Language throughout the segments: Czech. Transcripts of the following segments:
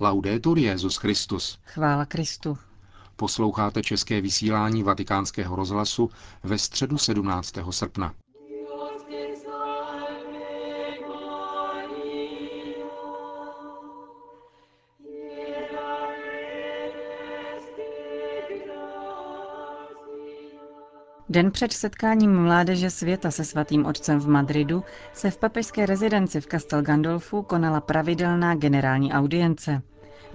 Laudetur Jezus Christus. Chvála Kristu. Posloucháte české vysílání Vatikánského rozhlasu ve středu 17. srpna. Den před setkáním mládeže světa se svatým otcem v Madridu se v papežské rezidenci v Castel Gandolfu konala pravidelná generální audience.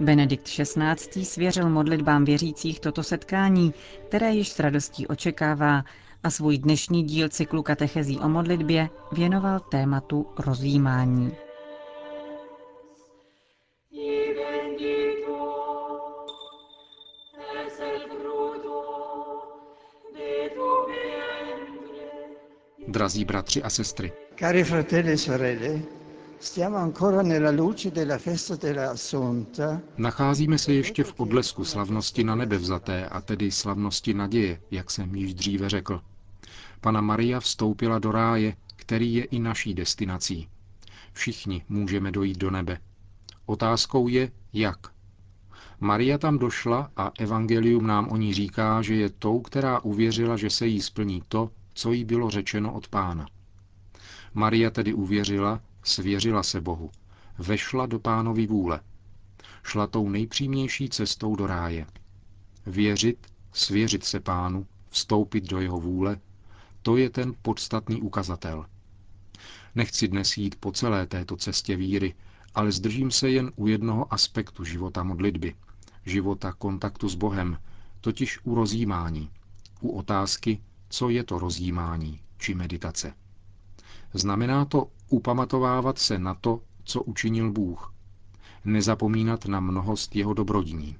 Benedikt XVI. svěřil modlitbám věřících toto setkání, které již s radostí očekává a svůj dnešní díl cyklu katechezí o modlitbě věnoval tématu rozjímání. Drazí bratři a sestry, Cari fratelli e sorelle, stiamo ancora nella luce della festa nacházíme se ještě v odlesku slavnosti na nebe vzaté, a tedy slavnosti naděje, jak jsem již dříve řekl. Pana Maria vstoupila do ráje, který je i naší destinací. Všichni můžeme dojít do nebe. Otázkou je, jak. Maria tam došla a evangelium nám o ní říká, že je tou, která uvěřila, že se jí splní to, co jí bylo řečeno od pána. Maria tedy uvěřila, svěřila se Bohu, vešla do pánovy vůle. Šla tou nejpřímější cestou do ráje. Věřit, svěřit se pánu, vstoupit do jeho vůle, to je ten podstatný ukazatel. Nechci dnes jít po celé této cestě víry, ale zdržím se jen u jednoho aspektu života modlitby, života kontaktu s Bohem, totiž u rozjímání, u otázky, co je to rozjímání či meditace. Znamená to upamatovávat se na to, co učinil Bůh, nezapomínat na mnohost jeho dobrodiní.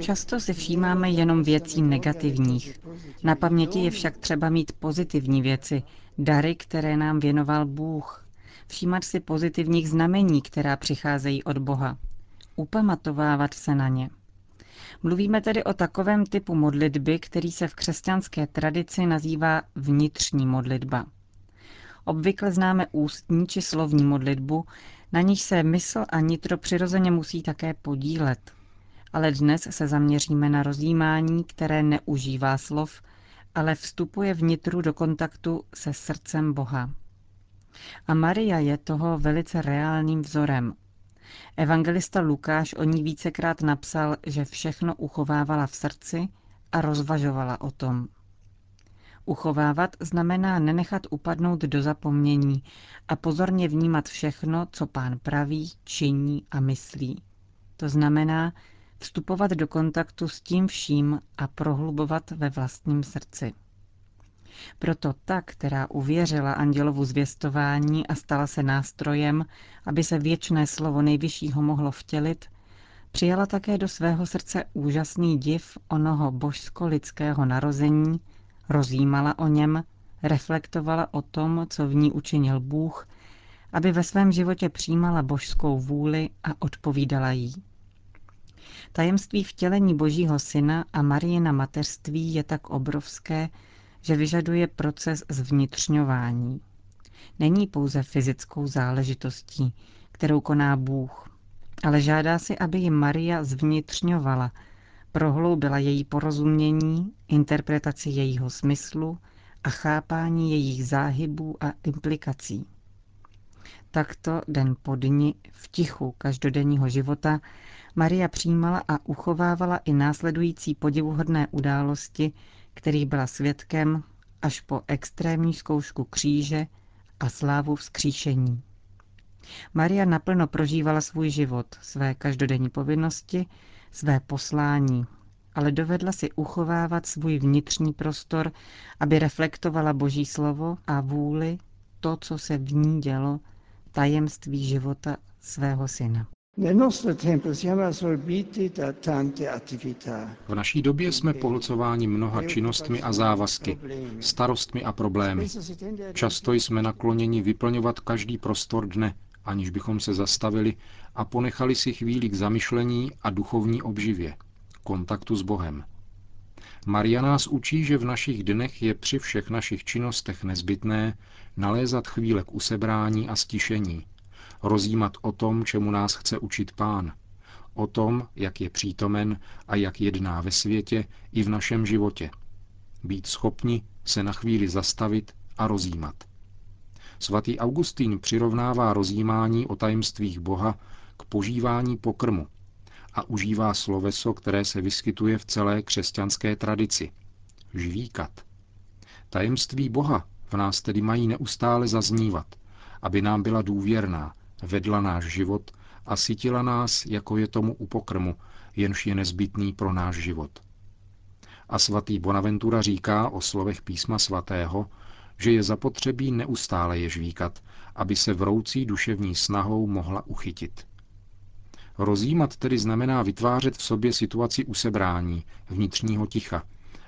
Často si všímáme jenom věcí negativních. Na paměti je však třeba mít pozitivní věci, dary, které nám věnoval Bůh. Všímat si pozitivních znamení, která přicházejí od Boha. Upamatovávat se na ně. Mluvíme tedy o takovém typu modlitby, který se v křesťanské tradici nazývá vnitřní modlitba. Obvykle známe ústní či slovní modlitbu, na níž se mysl a nitro přirozeně musí také podílet. Ale dnes se zaměříme na rozjímání, které neužívá slov, ale vstupuje vnitru do kontaktu se srdcem Boha. A Maria je toho velice reálným vzorem. Evangelista Lukáš o ní vícekrát napsal, že všechno uchovávala v srdci a rozvažovala o tom. Uchovávat znamená nenechat upadnout do zapomnění a pozorně vnímat všechno, co pán praví, činí a myslí. To znamená vstupovat do kontaktu s tím vším a prohlubovat ve vlastním srdci. Proto ta, která uvěřila andělovu zvěstování a stala se nástrojem, aby se věčné slovo nejvyššího mohlo vtělit, přijala také do svého srdce úžasný div onoho božsko-lidského narození, rozjímala o něm, reflektovala o tom, co v ní učinil Bůh, aby ve svém životě přijímala božskou vůli a odpovídala jí. Tajemství vtělení Božího syna a Marijina mateřství je tak obrovské, že vyžaduje proces zvnitřňování. Není pouze fyzickou záležitostí, kterou koná Bůh, ale žádá si, aby ji Maria zvnitřňovala, prohloubila její porozumění, interpretaci jejího smyslu a chápání jejich záhybů a implikací. Takto den po dni v tichu každodenního života Maria přijímala a uchovávala i následující podivuhodné události, který byla svědkem až po extrémní zkoušku kříže a slávu vzkříšení. Maria naplno prožívala svůj život, své každodenní povinnosti, své poslání, ale dovedla si uchovávat svůj vnitřní prostor, aby reflektovala Boží slovo a vůli, to, co se v ní dělo, tajemství života svého syna. V naší době jsme pohlcováni mnoha činnostmi a závazky, starostmi a problémy. Často jsme nakloněni vyplňovat každý prostor dne, aniž bychom se zastavili a ponechali si chvíli k zamyšlení a duchovní obživě, kontaktu s Bohem. Maria nás učí, že v našich dnech je při všech našich činnostech nezbytné nalézat chvíle k usebrání a stišení, Rozjímat o tom, čemu nás chce učit pán. O tom, jak je přítomen a jak jedná ve světě i v našem životě. Být schopni se na chvíli zastavit a rozjímat. Svatý Augustín přirovnává rozjímání o tajemstvích Boha k požívání pokrmu a užívá sloveso, které se vyskytuje v celé křesťanské tradici. Žvíkat. Tajemství Boha v nás tedy mají neustále zaznívat, aby nám byla důvěrná, vedla náš život a sytila nás, jako je tomu u pokrmu, jenž je nezbytný pro náš život. A svatý Bonaventura říká o slovech písma svatého, že je zapotřebí neustále je žvíkat, aby se vroucí duševní snahou mohla uchytit. Rozjímat tedy znamená vytvářet v sobě situaci usebrání, vnitřního ticha,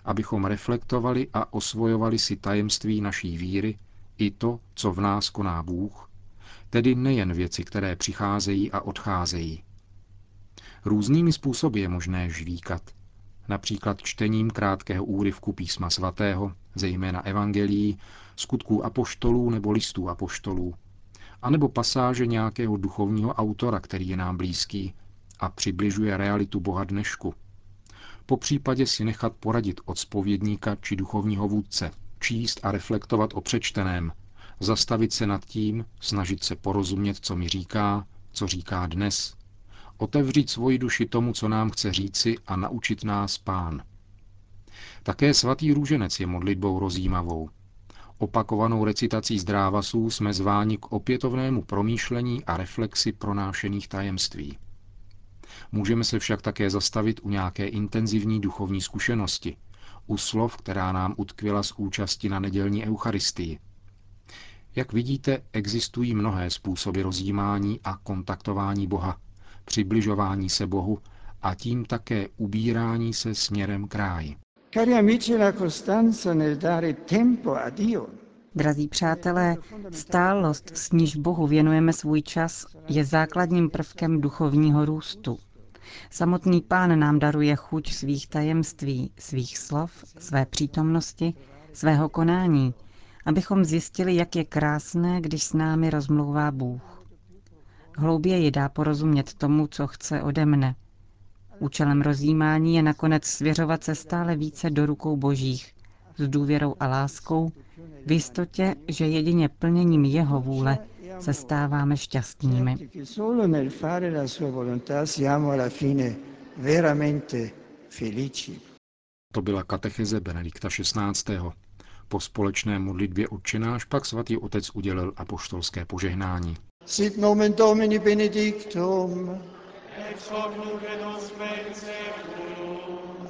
abychom reflektovali a osvojovali si tajemství naší víry i to, co v nás koná Bůh, tedy nejen věci, které přicházejí a odcházejí. Různými způsoby je možné žvíkat, například čtením krátkého úryvku písma svatého, zejména evangelií, skutků apoštolů nebo listů apoštolů, anebo pasáže nějakého duchovního autora, který je nám blízký a přibližuje realitu Boha dnešku. Po případě si nechat poradit od spovědníka či duchovního vůdce, číst a reflektovat o přečteném, zastavit se nad tím, snažit se porozumět, co mi říká, co říká dnes, otevřít svoji duši tomu, co nám chce říci a naučit nás pán. Také svatý růženec je modlitbou rozjímavou. Opakovanou recitací zdrávasů jsme zváni k opětovnému promýšlení a reflexi pronášených tajemství. Můžeme se však také zastavit u nějaké intenzivní duchovní zkušenosti, u slov, která nám utkvěla z účasti na nedělní eucharistii. Jak vidíte, existují mnohé způsoby rozjímání a kontaktování Boha, přibližování se Bohu a tím také ubírání se směrem k ráji. Drazí přátelé, stálost, s níž Bohu věnujeme svůj čas, je základním prvkem duchovního růstu. Samotný pán nám daruje chuť svých tajemství, svých slov, své přítomnosti, svého konání, abychom zjistili, jak je krásné, když s námi rozmlouvá Bůh. Hlouběji dá porozumět tomu, co chce ode mne. Účelem rozjímání je nakonec svěřovat se stále více do rukou božích, s důvěrou a láskou, v jistotě, že jedině plněním jeho vůle se stáváme šťastnými. To byla katecheze Benedikta XVI. Po společné modlitbě odčenáš pak svatý otec udělil apoštolské požehnání. Sit nomen Domini benedictum. Ex.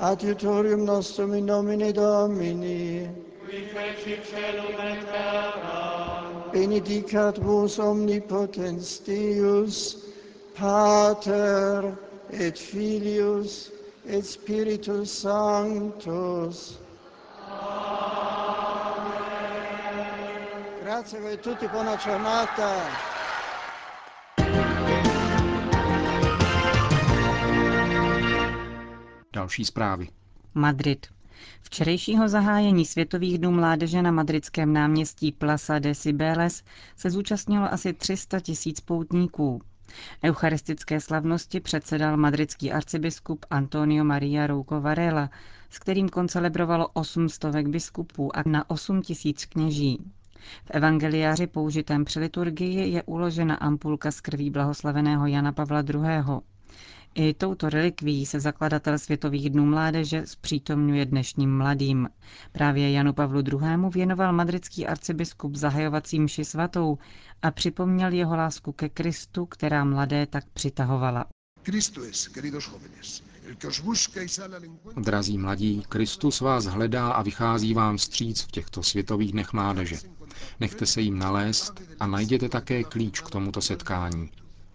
Adiutorium nostrum in nomine Domini. Qui feci celum et terra. Benedicat vos omnipotens Deus, Pater et Filius et Spiritus Sanctus. Grazie a voi tutti, buona giornata. Další zprávy. Madrid. Včerejšího zahájení Světových dnů mládeže na madridském náměstí Plaza de Cibeles se zúčastnilo asi 300 tisíc poutníků. Eucharistické slavnosti předsedal madridský arcibiskup Antonio Maria Rouco Varela, s kterým koncelebrovalo 8 stovek biskupů a na 8 tisíc kněží. V evangeliáři použitém při liturgii je uložena ampulka z krví blahoslaveného Jana Pavla II. I touto relikví se zakladatel Světových dnů mládeže zpřítomňuje dnešním mladým. Právě Janu Pavlu II. věnoval madridský arcibiskup zahajovací mši svatou a připomněl jeho lásku ke Kristu, která mladé tak přitahovala. Drazí mladí, Kristus vás hledá a vychází vám vstříc v těchto světových dnech mládeže. Nechte se jim nalézt a najděte také klíč k tomuto setkání.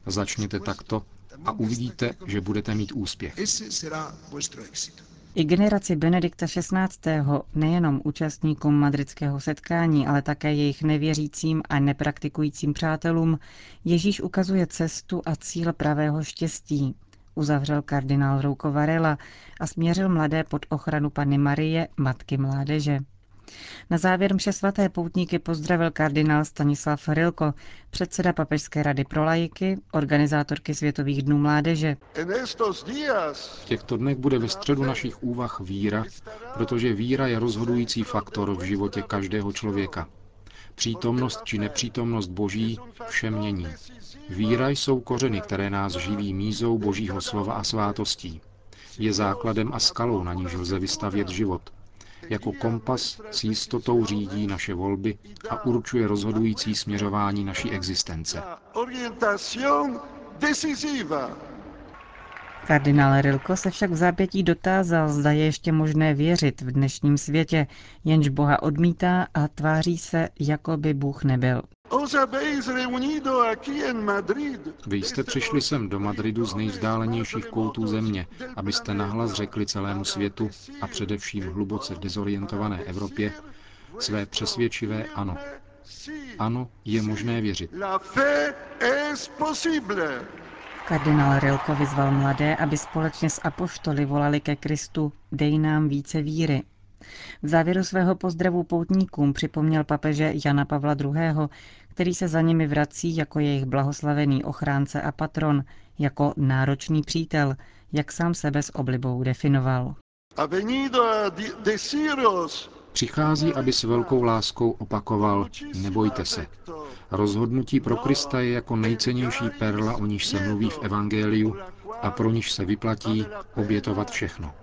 Začněte takto a uvidíte, že budete mít úspěch. I generaci Benedikta XVI. nejenom účastníkům madridského setkání, ale také jejich nevěřícím a nepraktikujícím přátelům Ježíš ukazuje cestu a cíl pravého štěstí, uzavřel kardinál Rouko Varela a směřil mladé pod ochranu Panny Marie, matky mládeže. Na závěr mše svaté poutníky pozdravil kardinál Stanislav Rilko, předseda Papežské rady pro lajiky, organizátorky Světových dnů mládeže. V těchto dnech bude ve středu našich úvah víra, protože víra je rozhodující faktor v životě každého člověka. Přítomnost či nepřítomnost Boží vše mění. Víra jsou kořeny, které nás živí mízou Božího slova a svátostí. Je základem a skalou, na níž lze vystavět život. Jako kompas s jistotou řídí naše volby a určuje rozhodující směřování naší existence. Kardinál Rilko se však v zápětí dotázal, zda je ještě možné věřit v dnešním světě, jenž Boha odmítá a tváří se, jako by Bůh nebyl. Vy jste přišli sem do Madridu z nejvzdálenějších koutů země, abyste nahlas řekli celému světu a především hluboce dezorientované Evropě své přesvědčivé ano. Ano, je možné věřit. Kardinál Rilko vyzval mladé, aby společně s apoštoly volali ke Kristu, dej nám více víry. V závěru svého pozdravu poutníkům připomněl papeže Jana Pavla II., který se za nimi vrací jako jejich blahoslavený ochránce a patron, jako náročný přítel, jak sám sebe s oblibou definoval. Přichází, aby s velkou láskou opakoval, nebojte se. Rozhodnutí pro Krista je jako nejcennější perla, o níž se mluví v Evangeliu a pro níž se vyplatí obětovat všechno.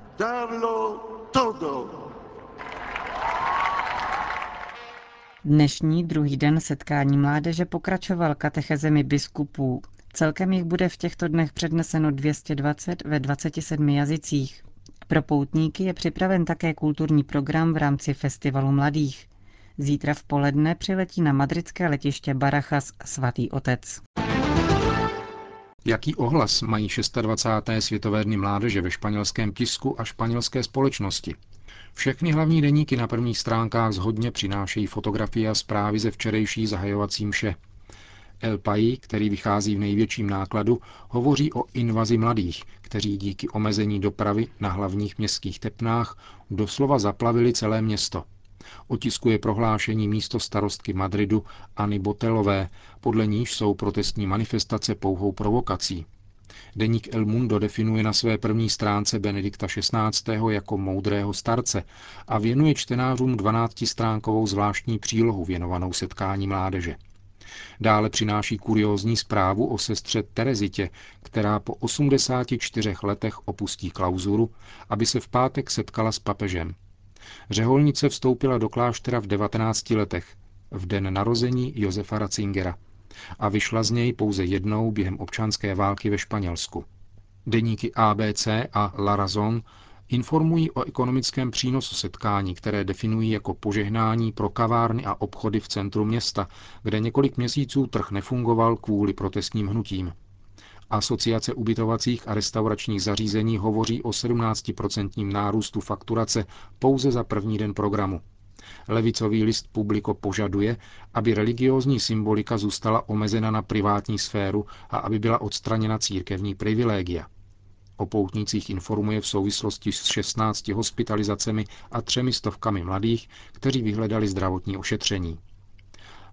Dnešní druhý den setkání mládeže pokračoval katechezemi biskupů. Celkem jich bude v těchto dnech předneseno 220 ve 27 jazycích. Pro poutníky je připraven také kulturní program v rámci Festivalu mladých. Zítra v poledne přiletí na madridské letiště Barachas svatý otec. Jaký ohlas mají 26. světové dny mládeže ve španělském tisku a španělské společnosti? Všechny hlavní deníky na prvních stránkách zhodně přinášejí fotografie a zprávy ze včerejší zahajovací mše. El País, který vychází v největším nákladu, hovoří o invazi mladých, kteří díky omezení dopravy na hlavních městských tepnách doslova zaplavili celé město. Otiskuje prohlášení místo starostky Madridu Ani Botelové, podle níž jsou protestní manifestace pouhou provokací. Deník El Mundo definuje na své první stránce Benedikta XVI. jako moudrého starce a věnuje čtenářům 12-stránkovou zvláštní přílohu věnovanou setkání mládeže. Dále přináší kuriózní zprávu o sestře Terezitě, která po 84 letech opustí klauzuru, aby se v pátek setkala s papežem. Řeholnice vstoupila do kláštera v 19 letech, v den narození Josefa Ratzingera a vyšla z něj pouze jednou během občanské války ve Španělsku. Deníky ABC a La Razón informují o ekonomickém přínosu setkání, které definují jako požehnání pro kavárny a obchody v centru města, kde několik měsíců trh nefungoval kvůli protestním hnutím. Asociace ubytovacích a restauračních zařízení hovoří o 17% nárůstu fakturace pouze za první den programu. Levicový list Publiko požaduje, aby religiózní symbolika zůstala omezena na privátní sféru a aby byla odstraněna církevní privilégia. O poutnících informuje v souvislosti s 16 hospitalizacemi a třemi stovkami mladých, kteří vyhledali zdravotní ošetření.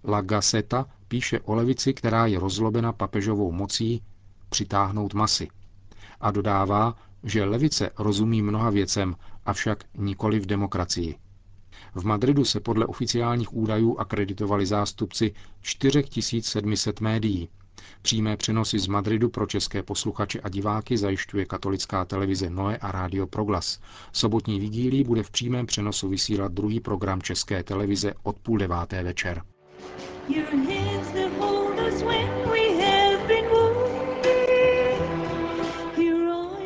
La Gaceta píše o levici, která je rozlobena papežovou mocí přitáhnout masy. A dodává, že levice rozumí mnoha věcem, avšak nikoli v demokracii. V Madridu se podle oficiálních údajů akreditovali zástupci 4700 médií. Přímé přenosy z Madridu pro české posluchače a diváky zajišťuje katolická televize Noe a rádio Proglas. Sobotní vigílí bude v přímém přenosu vysílat druhý program české televize od půl deváté večer.